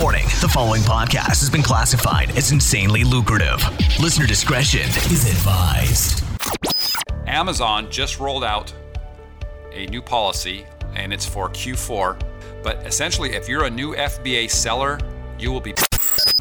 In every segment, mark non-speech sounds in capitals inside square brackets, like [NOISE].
Warning the following podcast has been classified as insanely lucrative. Listener discretion is advised. Amazon just rolled out a new policy and it's for Q4. But essentially, if you're a new FBA seller, you will be.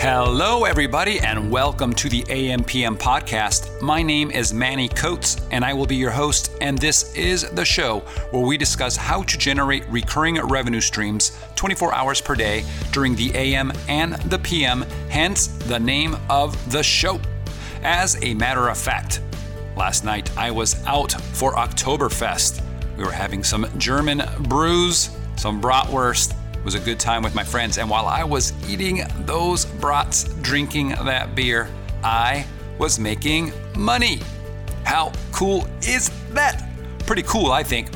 Hello, everybody, and welcome to the AMPM podcast. My name is Manny Coats, and I will be your host. And this is the show where we discuss how to generate recurring revenue streams 24 hours per day during the AM and the PM, hence the name of the show. As a matter of fact, last night I was out for Oktoberfest. We were having some German brews, some bratwurst, was a good time with my friends. And while I was eating those brats, drinking that beer, I was making money. How cool is that? Pretty cool, I think.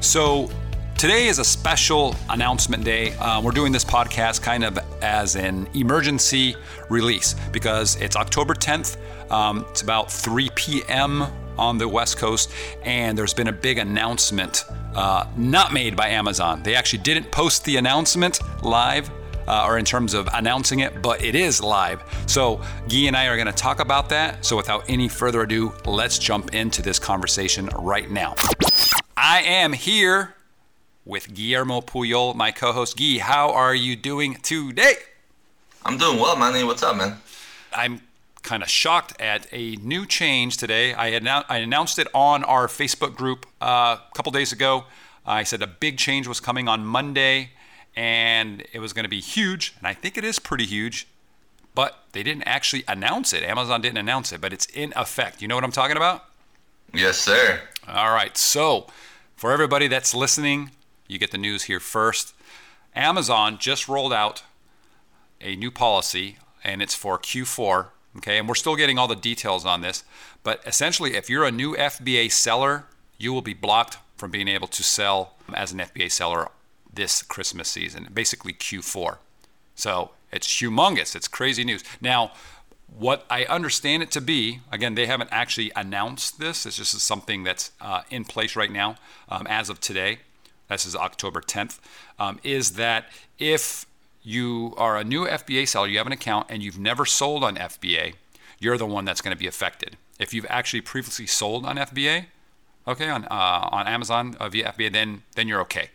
So, today is a special announcement day. Uh, we're doing this podcast kind of as an emergency release because it's October 10th. Um, it's about 3 p.m. on the West Coast, and there's been a big announcement uh, not made by Amazon. They actually didn't post the announcement live uh, or in terms of announcing it, but it is live. So, Guy and I are going to talk about that. So, without any further ado, let's jump into this conversation right now. I am here with Guillermo Puyol, my co host. Guy, how are you doing today? I'm doing well, Manny. What's up, man? I'm kind of shocked at a new change today. I, annou- I announced it on our Facebook group uh, a couple days ago. I said a big change was coming on Monday and it was going to be huge. And I think it is pretty huge, but they didn't actually announce it. Amazon didn't announce it, but it's in effect. You know what I'm talking about? Yes, sir. All right. So, for everybody that's listening, you get the news here first. Amazon just rolled out a new policy, and it's for Q4 Okay, and we're still getting all the details on this, but essentially, if you're a new FBA seller, you will be blocked from being able to sell as an FBA seller this Christmas season, basically Q4. So it's humongous. It's crazy news. Now, what I understand it to be, again, they haven't actually announced this. It's just something that's uh, in place right now um, as of today. This is October 10th. Um, is that if you are a new FBA seller, you have an account, and you've never sold on FBA, you're the one that's going to be affected. If you've actually previously sold on FBA, okay, on uh, on Amazon uh, via FBA, then then you're okay.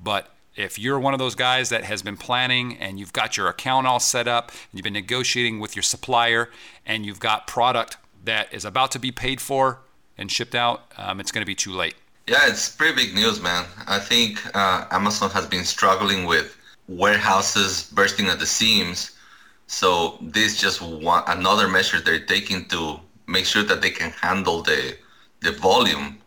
But if you're one of those guys that has been planning and you've got your account all set up, and you've been negotiating with your supplier, and you've got product that is about to be paid for and shipped out, um, it's going to be too late. Yeah, it's pretty big news, man. I think uh, Amazon has been struggling with warehouses bursting at the seams. So this just one another measure they're taking to make sure that they can handle the the volume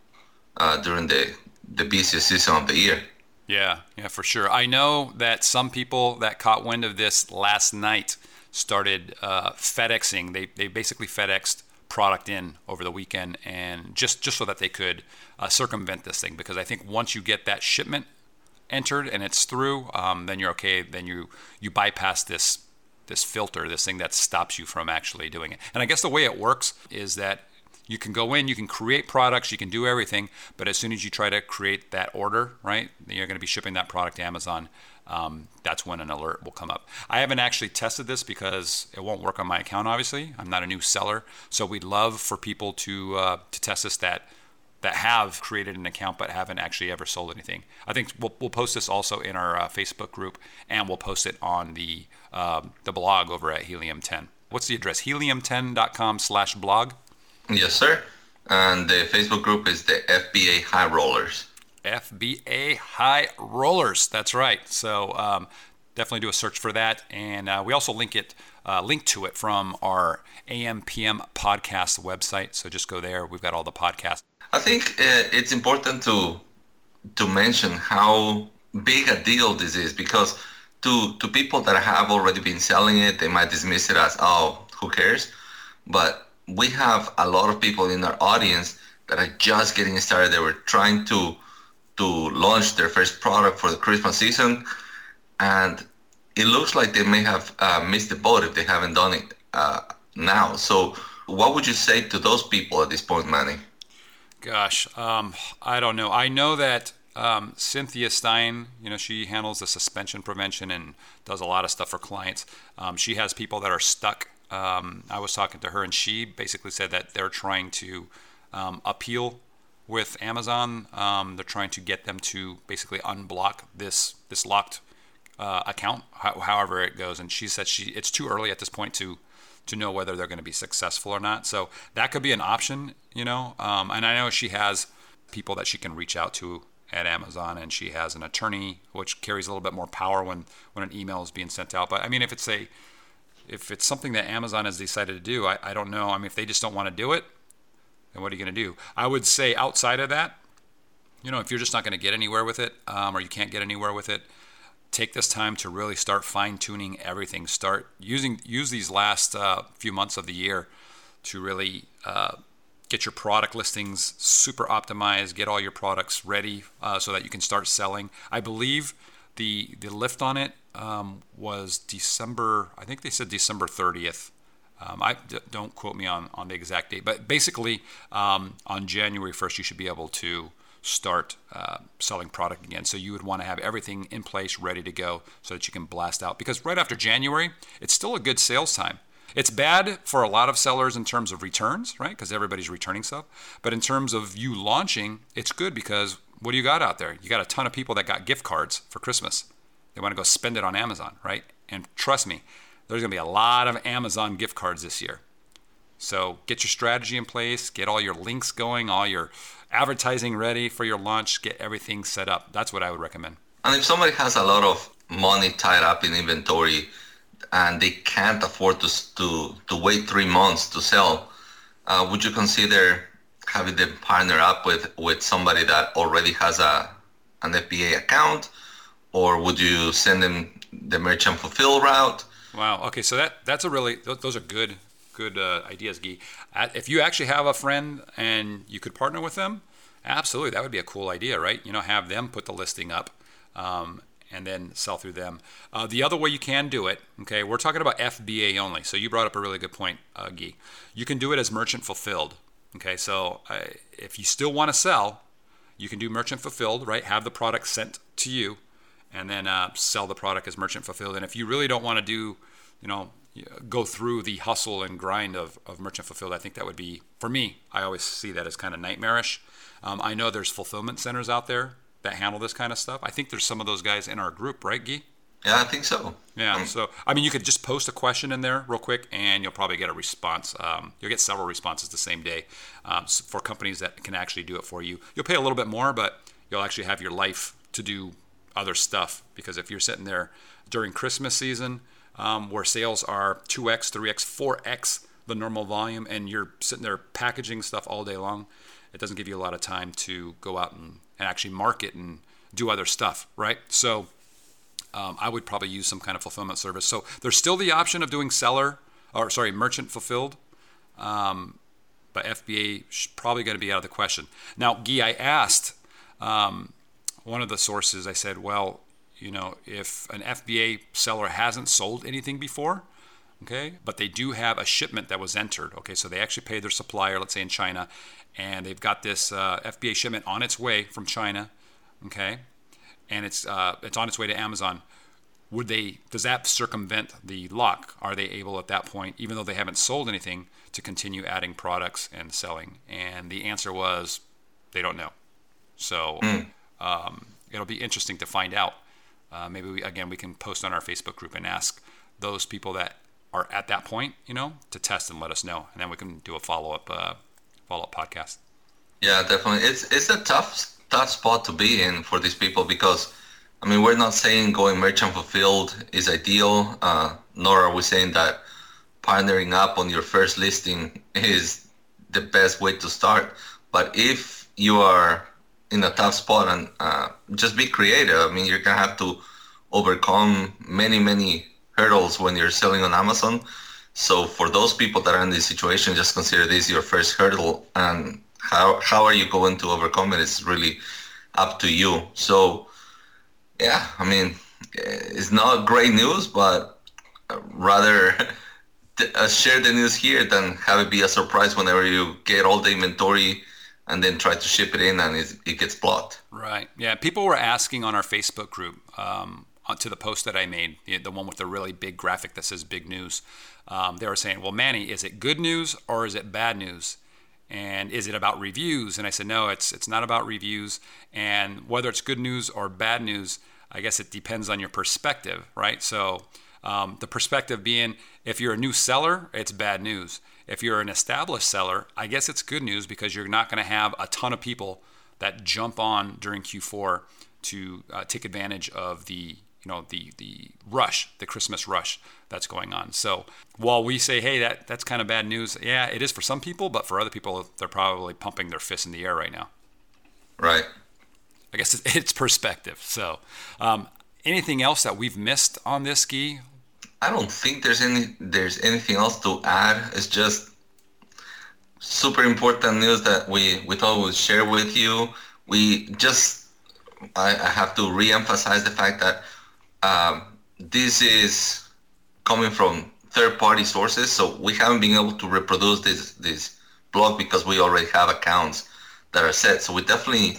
uh, during the the busiest season of the year. Yeah, yeah, for sure. I know that some people that caught wind of this last night started uh, FedExing. They they basically FedExed product in over the weekend and just just so that they could uh, circumvent this thing because I think once you get that shipment entered and it's through, um, then you're okay. Then you you bypass this this filter, this thing that stops you from actually doing it. And I guess the way it works is that you can go in, you can create products, you can do everything, but as soon as you try to create that order, right, you're going to be shipping that product to Amazon. Um, that's when an alert will come up. I haven't actually tested this because it won't work on my account. Obviously, I'm not a new seller, so we'd love for people to uh, to test this. That that have created an account but haven't actually ever sold anything. I think we'll, we'll post this also in our uh, Facebook group and we'll post it on the um, the blog over at Helium 10. What's the address? Helium10.com slash blog? Yes, sir. And the Facebook group is the FBA High Rollers. FBA High Rollers. That's right. So um, definitely do a search for that. And uh, we also link it, uh, link to it from our AMPM podcast website. So just go there. We've got all the podcasts. I think uh, it's important to to mention how big a deal this is because to to people that have already been selling it, they might dismiss it as oh, who cares? But we have a lot of people in our audience that are just getting started. They were trying to to launch their first product for the Christmas season, and it looks like they may have uh, missed the boat if they haven't done it uh, now. So, what would you say to those people at this point, Manny? Gosh, um, I don't know. I know that um, Cynthia Stine, you know, she handles the suspension prevention and does a lot of stuff for clients. Um, she has people that are stuck. Um, I was talking to her, and she basically said that they're trying to um, appeal with Amazon. Um, they're trying to get them to basically unblock this this locked uh, account, ho- however it goes. And she said she it's too early at this point to to know whether they're going to be successful or not. So that could be an option, you know. Um, and I know she has people that she can reach out to at Amazon, and she has an attorney, which carries a little bit more power when when an email is being sent out. But I mean, if it's a if it's something that Amazon has decided to do, I, I don't know. I mean, if they just don't want to do it, then what are you going to do? I would say outside of that, you know, if you're just not going to get anywhere with it, um, or you can't get anywhere with it, take this time to really start fine tuning everything. Start using use these last uh, few months of the year to really uh, get your product listings super optimized, get all your products ready uh, so that you can start selling. I believe the the lift on it um, was December. I think they said December 30th. Um, I d- don't quote me on on the exact date, but basically um, on January 1st you should be able to start uh, selling product again. So you would want to have everything in place, ready to go, so that you can blast out. Because right after January, it's still a good sales time. It's bad for a lot of sellers in terms of returns, right? Because everybody's returning stuff. But in terms of you launching, it's good because what do you got out there? You got a ton of people that got gift cards for Christmas. They want to go spend it on Amazon, right? And trust me, there's going to be a lot of Amazon gift cards this year. So get your strategy in place, get all your links going, all your advertising ready for your launch, get everything set up. That's what I would recommend. And if somebody has a lot of money tied up in inventory and they can't afford to to, to wait three months to sell, uh, would you consider having them partner up with, with somebody that already has a an FBA account, or would you send them the merchant fulfill route? Wow. Okay. So that that's a really those are good good uh, ideas, Guy. If you actually have a friend and you could partner with them, absolutely, that would be a cool idea, right? You know, have them put the listing up. Um, and then sell through them. Uh, the other way you can do it, okay, we're talking about FBA only. So you brought up a really good point, uh, Guy. You can do it as merchant fulfilled. Okay, so uh, if you still want to sell, you can do merchant fulfilled, right? Have the product sent to you, and then uh, sell the product as merchant fulfilled. And if you really don't want to do, you know, go through the hustle and grind of, of merchant fulfilled, I think that would be, for me, I always see that as kind of nightmarish. Um, I know there's fulfillment centers out there that handle this kind of stuff. I think there's some of those guys in our group, right, Guy? Yeah, I think so. Yeah. Um, so, I mean, you could just post a question in there real quick, and you'll probably get a response. Um, you'll get several responses the same day um, for companies that can actually do it for you. You'll pay a little bit more, but you'll actually have your life to do other stuff. Because if you're sitting there during Christmas season, um, where sales are 2x, 3x, 4x the normal volume, and you're sitting there packaging stuff all day long, it doesn't give you a lot of time to go out and, and actually market and do other stuff, right? So um, I would probably use some kind of fulfillment service. So there's still the option of doing seller, or sorry, merchant fulfilled. Um, but FBA is probably going to be out of the question. Now, Guy, I asked um, one of the sources, I said, well, you know, if an FBA seller hasn't sold anything before, okay, but they do have a shipment that was entered, okay, so they actually paid their supplier, let's say in China, and they've got this uh, FBA shipment on its way from China, okay, and it's uh, it's on its way to Amazon. Would they? Does that circumvent the lock? Are they able at that point, even though they haven't sold anything, to continue adding products and selling? And the answer was, they don't know. So mm. um, it'll be interesting to find out uh, maybe we, again we can post on our Facebook group and ask those people that are at that point, you know, to test and let us know, and then we can do a follow up uh, follow up podcast. Yeah, definitely. It's it's a tough tough spot to be in for these people because, I mean, we're not saying going merchant fulfilled is ideal, uh, nor are we saying that partnering up on your first listing is the best way to start. But if you are in a tough spot and uh, just be creative. I mean, you're gonna have to overcome many, many hurdles when you're selling on Amazon. So for those people that are in this situation, just consider this your first hurdle, and how how are you going to overcome it? it is really up to you. So yeah, I mean, it's not great news, but rather [LAUGHS] uh, share the news here than have it be a surprise whenever you get all the inventory and then try to ship it in and it, it gets blocked. Right. Yeah. People were asking on our Facebook group um, to the post that I made, the one with the really big graphic that says big news. Um, they were saying, well, Manny, is it good news or is it bad news? And is it about reviews? And I said, no, it's it's not about reviews. And whether it's good news or bad news, I guess it depends on your perspective, right? So um, the perspective being, if you're a new seller, it's bad news. If you're an established seller, I guess it's good news because you're not going to have a ton of people that jump on during Q4 to uh, take advantage of the you know the the rush, the Christmas rush that's going on. So while we say, hey, that that's kind of bad news, yeah, it is for some people, but for other people, they're probably pumping their fists in the air right now. Right. I guess it's perspective. So, um, anything else that we've missed on this ski? I don't think there's any there's anything else to add. It's just super important news that we we thought we'd share with you. We just I, I have to re-emphasize the fact that um, this is coming from third-party sources, so we haven't been able to reproduce this this blog because we already have accounts that are set. So we definitely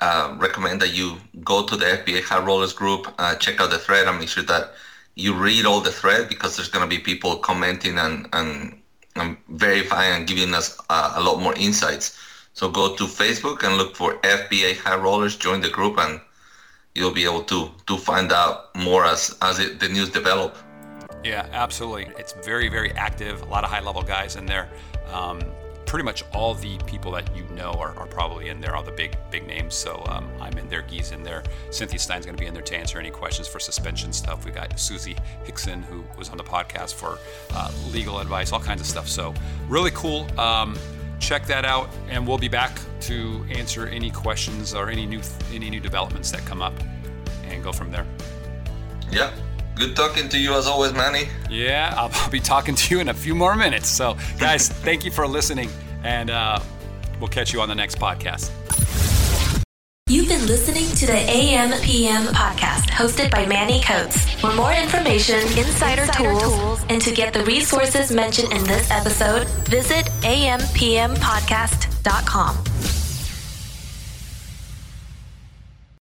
uh, recommend that you go to the FBA High Rollers group, uh, check out the thread, and make sure that you read all the thread because there's going to be people commenting and, and, and verifying and giving us uh, a lot more insights. So go to Facebook and look for FBA High Rollers, join the group, and you'll be able to to find out more as as it, the news develop. Yeah, absolutely. It's very very active. A lot of high level guys in there. Um, pretty much all the people that you know are, are probably in there, all the big big names. So um, I'm in there, Guy's in there, Cynthia Stine's going to be in there to answer any questions for suspension stuff. We got Susie Hickson who was on the podcast for uh, legal advice, all kinds of stuff. So really cool. Um, check that out, and we'll be back to answer any questions or any new any new developments that come up, and go from there. Yeah. Good talking to you as always, Manny. Yeah, I'll [LAUGHS] be talking to you in a few more minutes. So, guys, [LAUGHS] thank you for listening and uh, we'll catch you on the next podcast. You've been listening to the AM PM podcast hosted by Manny Coats. For more information, insider, insider tools, tools, and to get the resources mentioned in this episode, visit ampmpodcast.com.